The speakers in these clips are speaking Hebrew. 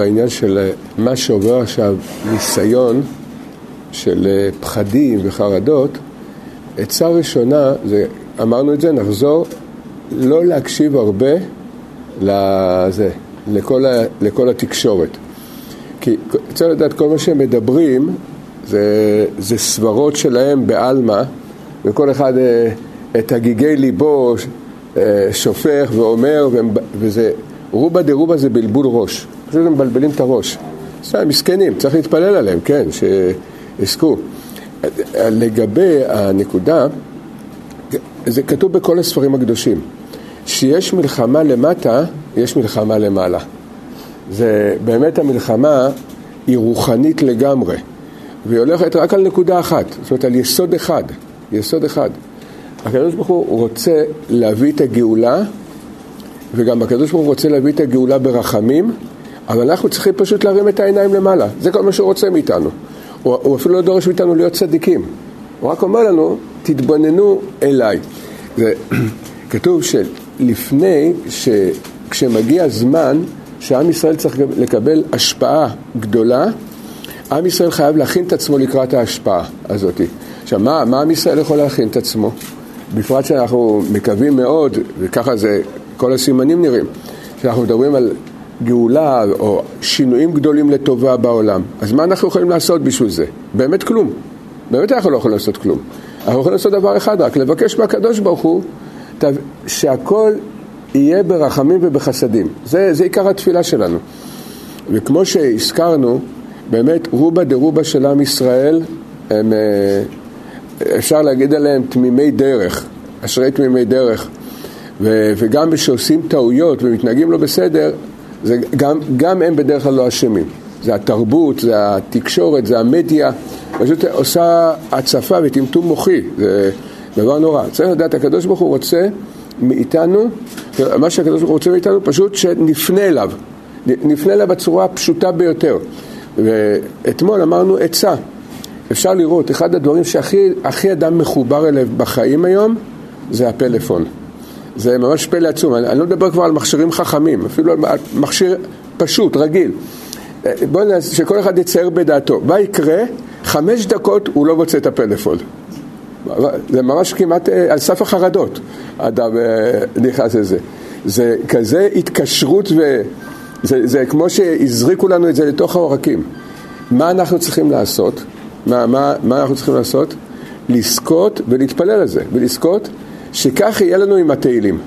בעניין של מה שעובר עכשיו ניסיון של פחדים וחרדות, עצה ראשונה, זה, אמרנו את זה, נחזור, לא להקשיב הרבה לזה, לכל, ה, לכל התקשורת. כי צריך לדעת, כל מה שהם מדברים זה, זה סברות שלהם בעלמא, וכל אחד אה, את הגיגי ליבו אה, שופך ואומר, וזה, רובה דרובה זה בלבול ראש. פשוט הם מבלבלים את הראש. סתם, מסכנים, צריך להתפלל עליהם, כן, שיזכו. לגבי הנקודה, זה כתוב בכל הספרים הקדושים, שיש מלחמה למטה, יש מלחמה למעלה. זה באמת המלחמה היא רוחנית לגמרי, והיא הולכת רק על נקודה אחת, זאת אומרת על יסוד אחד, יסוד אחד. הקדוש ברוך הוא רוצה להביא את הגאולה, וגם הקדוש ברוך הוא רוצה להביא את הגאולה ברחמים, אבל אנחנו צריכים פשוט להרים את העיניים למעלה, זה כל מה שהוא רוצה מאיתנו. הוא, הוא אפילו לא דורש מאיתנו להיות צדיקים, הוא רק אומר לנו, תתבוננו אליי. זה, כתוב שלפני, כשמגיע זמן שעם ישראל צריך לקבל השפעה גדולה, עם ישראל חייב להכין את עצמו לקראת ההשפעה הזאת. עכשיו, מה, מה עם ישראל יכול להכין את עצמו? בפרט שאנחנו מקווים מאוד, וככה זה, כל הסימנים נראים, שאנחנו מדברים על גאולה או שינויים גדולים לטובה בעולם. אז מה אנחנו יכולים לעשות בשביל זה? באמת כלום. באמת אנחנו לא יכולים לעשות כלום. אנחנו יכולים לעשות דבר אחד, רק לבקש מהקדוש ברוך הוא שהכל יהיה ברחמים ובחסדים. זה, זה עיקר התפילה שלנו. וכמו שהזכרנו, באמת רובה דרובה של עם ישראל, הם, אה, אפשר להגיד עליהם תמימי דרך, אשרי תמימי דרך. ו, וגם כשעושים טעויות ומתנהגים לא בסדר, זה, גם, גם הם בדרך כלל לא אשמים. זה התרבות, זה התקשורת, זה המדיה, פשוט עושה הצפה וטמטום מוחי, זה דבר נורא. צריך לדעת, הקדוש ברוך הוא רוצה מאיתנו, מה שהקדוש ברוך הוא רוצה מאיתנו, פשוט שנפנה אליו, נפנה אליו בצורה הפשוטה ביותר. ואתמול אמרנו עצה, אפשר לראות, אחד הדברים שהכי אדם מחובר אליו בחיים היום, זה הפלאפון. זה ממש פלא עצום, אני, אני לא מדבר כבר על מכשירים חכמים, אפילו על מכשיר פשוט, רגיל. בואו נעשה, שכל אחד יצייר בדעתו. מה יקרה? חמש דקות הוא לא מוצא את הפלאפון. זה ממש כמעט אה, על סף החרדות, אדם אה, נכנס לזה. זה כזה התקשרות וזה זה כמו שהזריקו לנו את זה לתוך העורקים. מה אנחנו צריכים לעשות? מה, מה, מה אנחנו צריכים לעשות? לזכות ולהתפלל על זה, ולזכות שכך יהיה לנו עם התהילים.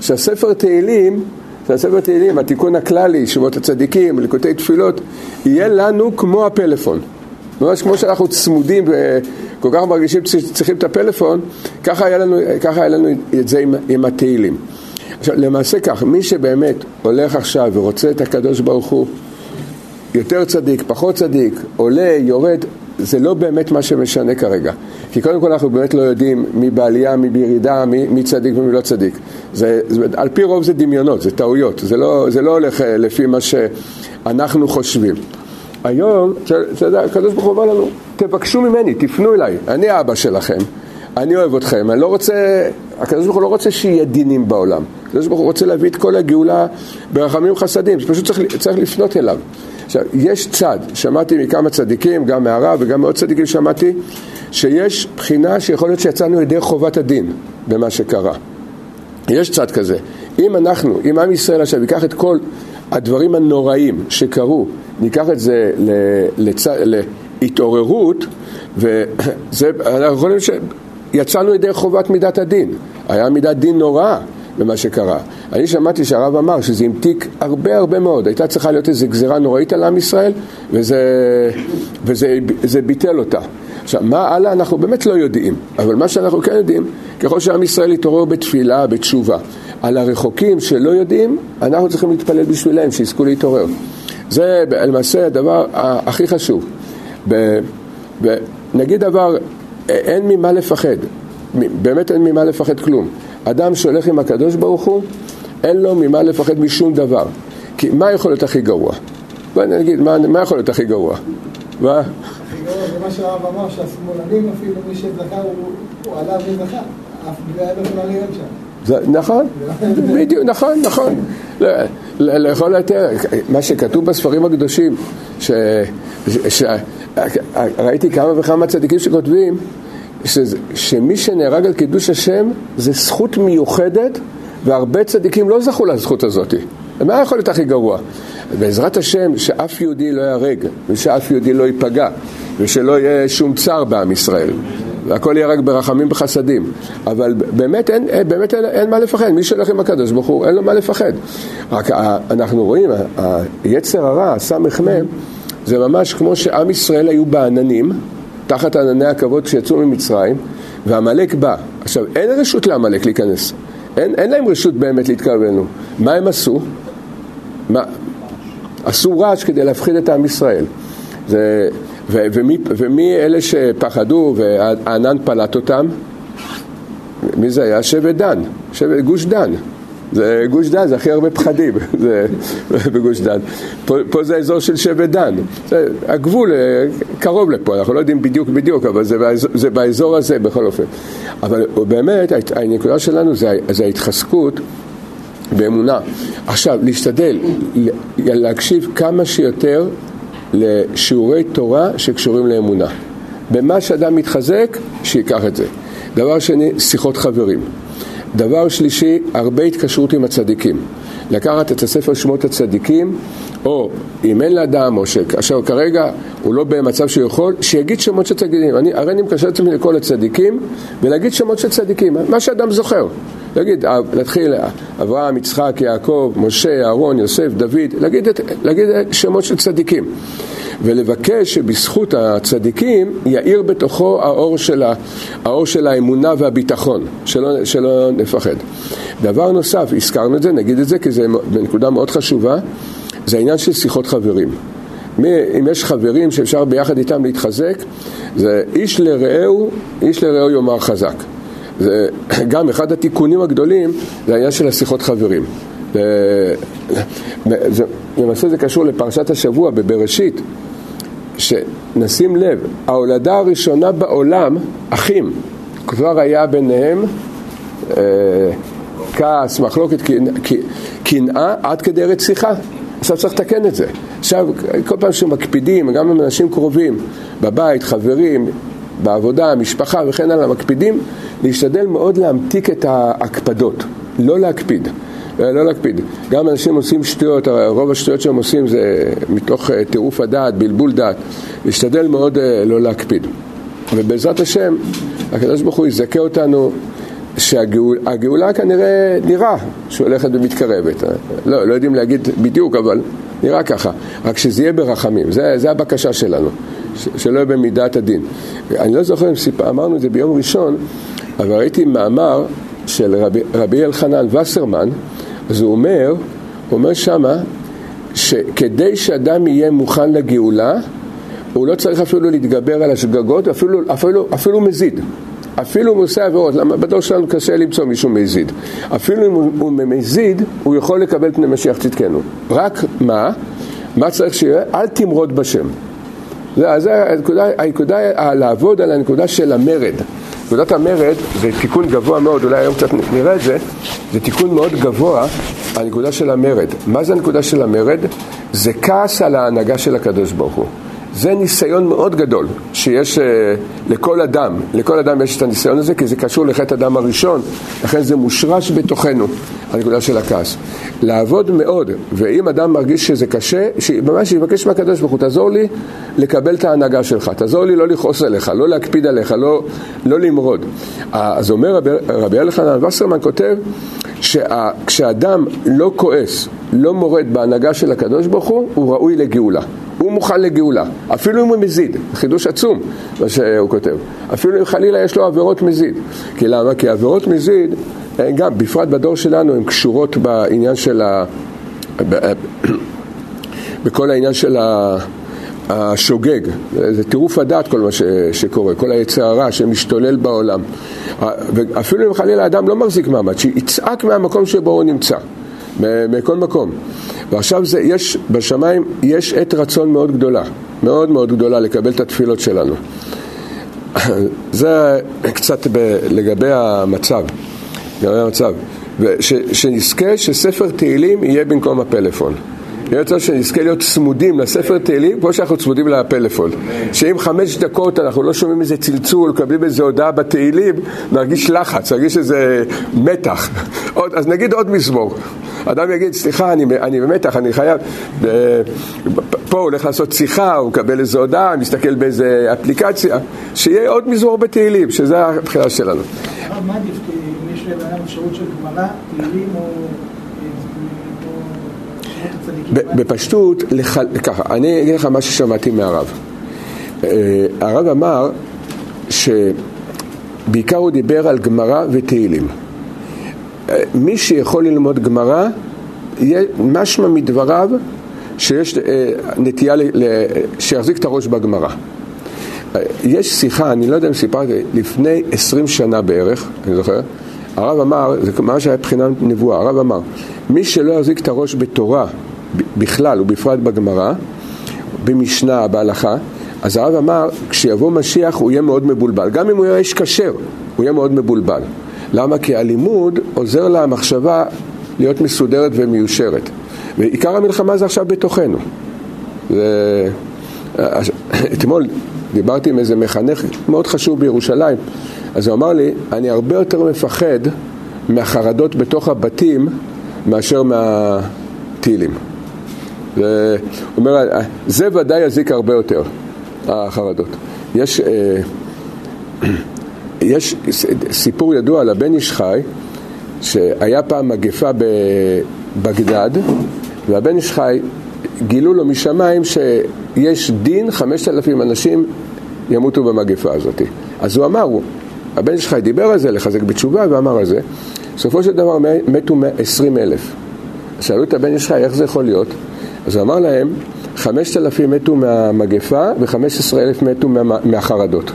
שהספר תהילים, שהספר תהילים, התיקון הכללי, שמות הצדיקים, ליקוטי תפילות, יהיה לנו כמו הפלאפון. ממש כמו שאנחנו צמודים וכל כך מרגישים שצריכים את הפלאפון, ככה היה לנו, ככה היה לנו את זה עם, עם התהילים. עכשיו, למעשה כך, מי שבאמת הולך עכשיו ורוצה את הקדוש ברוך הוא, יותר צדיק, פחות צדיק, עולה, יורד, זה לא באמת מה שמשנה כרגע. כי קודם כל אנחנו באמת לא יודעים מי בעלייה, מי בירידה, מי, מי צדיק ומי לא צדיק. זה, זה, על פי רוב זה דמיונות, זה טעויות, זה לא, זה לא הולך אה, לפי מה שאנחנו חושבים. היום, הקדוש ברוך הוא אומר לנו, תבקשו ממני, תפנו אליי, אני האבא שלכם, אני אוהב אתכם, אני לא רוצה, הקדוש ברוך הוא לא רוצה שיהיה דינים בעולם, הקדוש ברוך הוא רוצה להביא את כל הגאולה ברחמים וחסדים, פשוט צריך, צריך לפנות אליו. עכשיו, יש צד, שמעתי מכמה צדיקים, גם מהרב וגם מעוד צדיקים שמעתי, שיש בחינה שיכול להיות שיצאנו ידי חובת הדין במה שקרה. יש צד כזה. אם אנחנו, אם עם ישראל עכשיו ייקח את כל הדברים הנוראים שקרו, ניקח את זה לצ... להתעוררות, וזה, אנחנו יכולים שיצאנו ידי חובת מידת הדין. היה מידת דין נוראה. במה שקרה. אני שמעתי שהרב אמר שזה המתיק הרבה הרבה מאוד, הייתה צריכה להיות איזו גזירה נוראית על עם ישראל וזה, וזה ביטל אותה. עכשיו, מה הלאה אנחנו באמת לא יודעים, אבל מה שאנחנו כן יודעים, ככל שעם ישראל יתעורר בתפילה, בתשובה, על הרחוקים שלא יודעים, אנחנו צריכים להתפלל בשבילם, שיזכו להתעורר. זה למעשה הדבר הכי חשוב. נגיד דבר, אין ממה לפחד, באמת אין ממה לפחד כלום. אדם שהולך עם הקדוש ברוך הוא, אין לו ממה לפחד משום דבר. כי מה יכול להיות הכי גרוע? בוא נגיד, מה, מה יכול להיות הכי גרוע? מה? הכי גרוע זה מה שהרב אמר, שהשמאלנים אפילו, מי שזכה הוא, הוא עלה וזכה. אף בגלל לא יכולה להיות שם. זה, נכון, בדיוק, נכון, נכון. לכל היתר, מה שכתוב בספרים הקדושים, ש, ש, ש, ראיתי כמה וכמה צדיקים שכותבים ש, שמי שנהרג על קידוש השם זה זכות מיוחדת והרבה צדיקים לא זכו לזכות הזאת. מה יכול להיות הכי גרוע? בעזרת השם שאף יהודי לא ייהרג ושאף יהודי לא ייפגע ושלא יהיה שום צער בעם ישראל והכל יהיה רק ברחמים וחסדים אבל באמת אין, באמת אין, אין מה לפחד מי שהולך עם הקדוש ברוך הוא אין לו מה לפחד רק אנחנו רואים היצר הרע, הסמ"ם זה ממש כמו שעם ישראל היו בעננים תחת ענני הכבוד כשיצאו ממצרים ועמלק בא עכשיו אין רשות לעמלק להיכנס אין, אין להם רשות באמת להתקרב אלינו מה הם עשו? מה, עשו רעש כדי להפחיד את עם ישראל. זה, ו, ומי, ומי אלה שפחדו והענן פלט אותם? מי זה היה? שבט דן, שבט גוש דן. זה גוש דן, זה הכי הרבה פחדים זה, בגוש דן. פה, פה זה האזור של שבט דן. זה, הגבול אה, קרוב לפה, אנחנו לא יודעים בדיוק בדיוק, אבל זה באזור, זה באזור הזה בכל אופן. אבל באמת, הנקודה שלנו זה, זה ההתחזקות באמונה. עכשיו, להשתדל להקשיב כמה שיותר לשיעורי תורה שקשורים לאמונה. במה שאדם מתחזק, שייקח את זה. דבר שני, שיחות חברים. דבר שלישי, הרבה התקשרות עם הצדיקים. לקחת את הספר שמות הצדיקים, או אם אין לאדם, או שעכשיו כרגע הוא לא במצב שהוא יכול, שיגיד שמות של צדיקים. אני, הרי אני מקשר את עצמי לכל הצדיקים, ולהגיד שמות של צדיקים, מה שאדם זוכר. להגיד, אה, להתחיל אברהם, יצחק, יעקב, משה, אהרון, יוסף, דוד, להגיד, להגיד שמות של צדיקים. ולבקש שבזכות הצדיקים יאיר בתוכו האור של, האור של האמונה והביטחון, שלא, שלא נפחד. דבר נוסף, הזכרנו את זה, נגיד את זה כי זו נקודה מאוד חשובה, זה העניין של שיחות חברים. אם יש חברים שאפשר ביחד איתם להתחזק, זה איש לרעהו, איש לרעהו יאמר חזק. זה גם אחד התיקונים הגדולים זה העניין של השיחות חברים. למעשה זה קשור לפרשת השבוע בבראשית, שנשים לב, ההולדה הראשונה בעולם, אחים, כבר היה ביניהם אה, כעס, מחלוקת, קנאה עד כדי רציחה. עכשיו צריך לתקן את זה. עכשיו, כל פעם שמקפידים, גם עם אנשים קרובים, בבית, חברים, בעבודה, משפחה וכן הלאה, מקפידים להשתדל מאוד להמתיק את ההקפדות, לא להקפיד. אה, לא להקפיד. גם אנשים עושים שטויות, רוב השטויות שהם עושים זה מתוך אה, טירוף הדעת, בלבול דעת. להשתדל מאוד אה, לא להקפיד. ובעזרת השם, הקדוש ברוך הוא יזכה אותנו שהגאולה כנראה נראה שהולכת ומתקרבת. לא, לא יודעים להגיד בדיוק, אבל נראה ככה. רק שזה יהיה ברחמים, זה, זה הבקשה שלנו, שלא במידת הדין. אני לא זוכר אם סיפ... אמרנו את זה ביום ראשון, אבל ראיתי מאמר של רבי, רבי אלחנן וסרמן, אז הוא אומר, הוא אומר שמה, שכדי שאדם יהיה מוכן לגאולה, הוא לא צריך אפילו להתגבר על השגגות, אפילו, אפילו, אפילו מזיד. אפילו אם הוא עושה עבירות, למה בדור שלנו קשה למצוא מישהו מזיד. אפילו אם הוא מזיד, הוא יכול לקבל פני משיח צדקנו. רק מה? מה צריך שיהיה? אל תמרוד בשם. זה הנקודה, הנקודה, לעבוד על הנקודה של המרד. נקודת המרד זה תיקון גבוה מאוד, אולי היום קצת נראה את זה, זה תיקון מאוד גבוה הנקודה של המרד. מה זה הנקודה של המרד? זה כעס על ההנהגה של הקדוש ברוך הוא. זה ניסיון מאוד גדול שיש uh, לכל אדם, לכל אדם יש את הניסיון הזה כי זה קשור לחטא אדם הראשון, לכן זה מושרש בתוכנו, הנקודה של הכעס. לעבוד מאוד, ואם אדם מרגיש שזה קשה, ממש יבקש מהקדוש ברוך הוא, תעזור לי לקבל את ההנהגה שלך, תעזור לי לא לכעוס עליך, לא להקפיד עליך, לא, לא למרוד. אז אומר רבי, רבי אלחנן וסרמן כותב שכשאדם לא כועס, לא מורד בהנהגה של הקדוש ברוך הוא, הוא ראוי לגאולה. הוא מוכן לגאולה, אפילו אם הוא מזיד, חידוש עצום מה שהוא כותב, אפילו אם חלילה יש לו עבירות מזיד, כי למה? כי עבירות מזיד, גם, בפרט בדור שלנו, הן קשורות בעניין של ה... בכל העניין של ה... השוגג, זה טירוף הדעת כל מה ש, שקורה, כל היצר הרע שמשתולל בעולם. אפילו אם חלילה האדם לא מחזיק מעמד, שיצעק מהמקום שבו הוא נמצא, מכל מקום. ועכשיו זה, יש, בשמיים יש עת רצון מאוד גדולה, מאוד מאוד גדולה לקבל את התפילות שלנו. זה קצת ב, לגבי המצב. זה המצב. ושנזכה שספר תהילים יהיה במקום הפלאפון. יהיה יותר שנזכה להיות צמודים לספר תהילים כמו שאנחנו צמודים לפלאפון. שאם חמש דקות אנחנו לא שומעים איזה צלצול, מקבלים איזה הודעה בתהילים, נרגיש לחץ, נרגיש איזה מתח. עוד, אז נגיד עוד מזמור. אדם יגיד, סליחה, אני, אני במתח, אני חייב... פה הוא הולך לעשות שיחה, הוא מקבל איזה הודעה, מסתכל באיזה אפליקציה, שיהיה עוד מזמור בתהילים, שזה הבחירה שלנו. מה עדיף, יש לבן אפשרות של גמרא, תהילים או... בפשטות, ככה, אני אגיד לך מה ששמעתי מהרב. הרב אמר שבעיקר הוא דיבר על גמרא ותהילים. מי שיכול ללמוד גמרא, משמע מדבריו שיש נטייה שיחזיק את הראש בגמרא. יש שיחה, אני לא יודע אם סיפרתי, לפני עשרים שנה בערך, אני זוכר, הרב אמר, זה ממש היה מבחינת נבואה, הרב אמר, מי שלא יחזיק את הראש בתורה בכלל ובפרט בגמרא, במשנה, בהלכה, אז הרב אמר, כשיבוא משיח הוא יהיה מאוד מבולבל. גם אם הוא יהיה איש כשר, הוא יהיה מאוד מבולבל. למה? כי הלימוד עוזר למחשבה להיות מסודרת ומיושרת. ועיקר המלחמה זה עכשיו בתוכנו. זה... אתמול דיברתי עם איזה מחנך מאוד חשוב בירושלים, אז הוא אמר לי, אני הרבה יותר מפחד מהחרדות בתוך הבתים מאשר מהטילים. הוא אומר, זה ודאי יזיק הרבה יותר, החרדות. יש, אה, יש סיפור ידוע על הבן איש חי, שהיה פעם מגפה בבגדד, והבן איש חי, גילו לו משמיים שיש דין, חמשת אלפים אנשים ימותו במגפה הזאת. אז הוא אמר, הבן איש חי דיבר על זה, לחזק בתשובה, ואמר על זה. בסופו של דבר מתו עשרים אלף. שאלו את הבן איש חי, איך זה יכול להיות? אז הוא אמר להם, חמשת אלפים מתו מהמגפה וחמש עשרה אלף מתו מה, מהחרדות.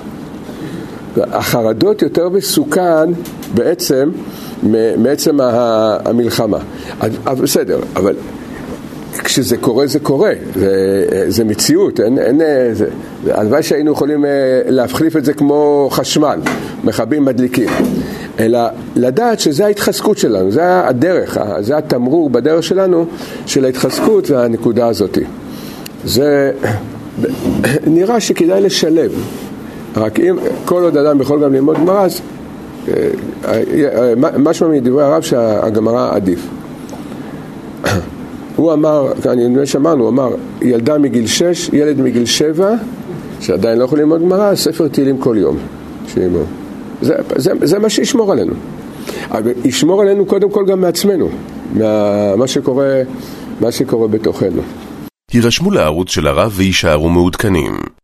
החרדות יותר מסוכן בעצם מעצם המלחמה. בסדר, אבל כשזה קורה זה קורה, זה, זה מציאות, אין, אין, זה, הלוואי שהיינו יכולים להחליף את זה כמו חשמל, מכבים מדליקים, אלא לדעת שזה ההתחזקות שלנו, זה הדרך, זה התמרור בדרך שלנו של ההתחזקות והנקודה הזאת. זה נראה שכדאי לשלב, רק אם כל עוד אדם יכול גם ללמוד גמרא, אז משמע מדברי הרב שהגמרא עדיף. הוא אמר, אני נדמה שאמרנו, הוא אמר, ילדה מגיל שש, ילד מגיל שבע, שעדיין לא יכול ללמוד גמרא, ספר תהילים כל יום. זה, זה, זה מה שישמור עלינו. ישמור עלינו קודם כל גם מעצמנו, מה שקורה, מה שקורה בתוכנו. הירשמו לערוץ של הרב ויישארו מעודכנים.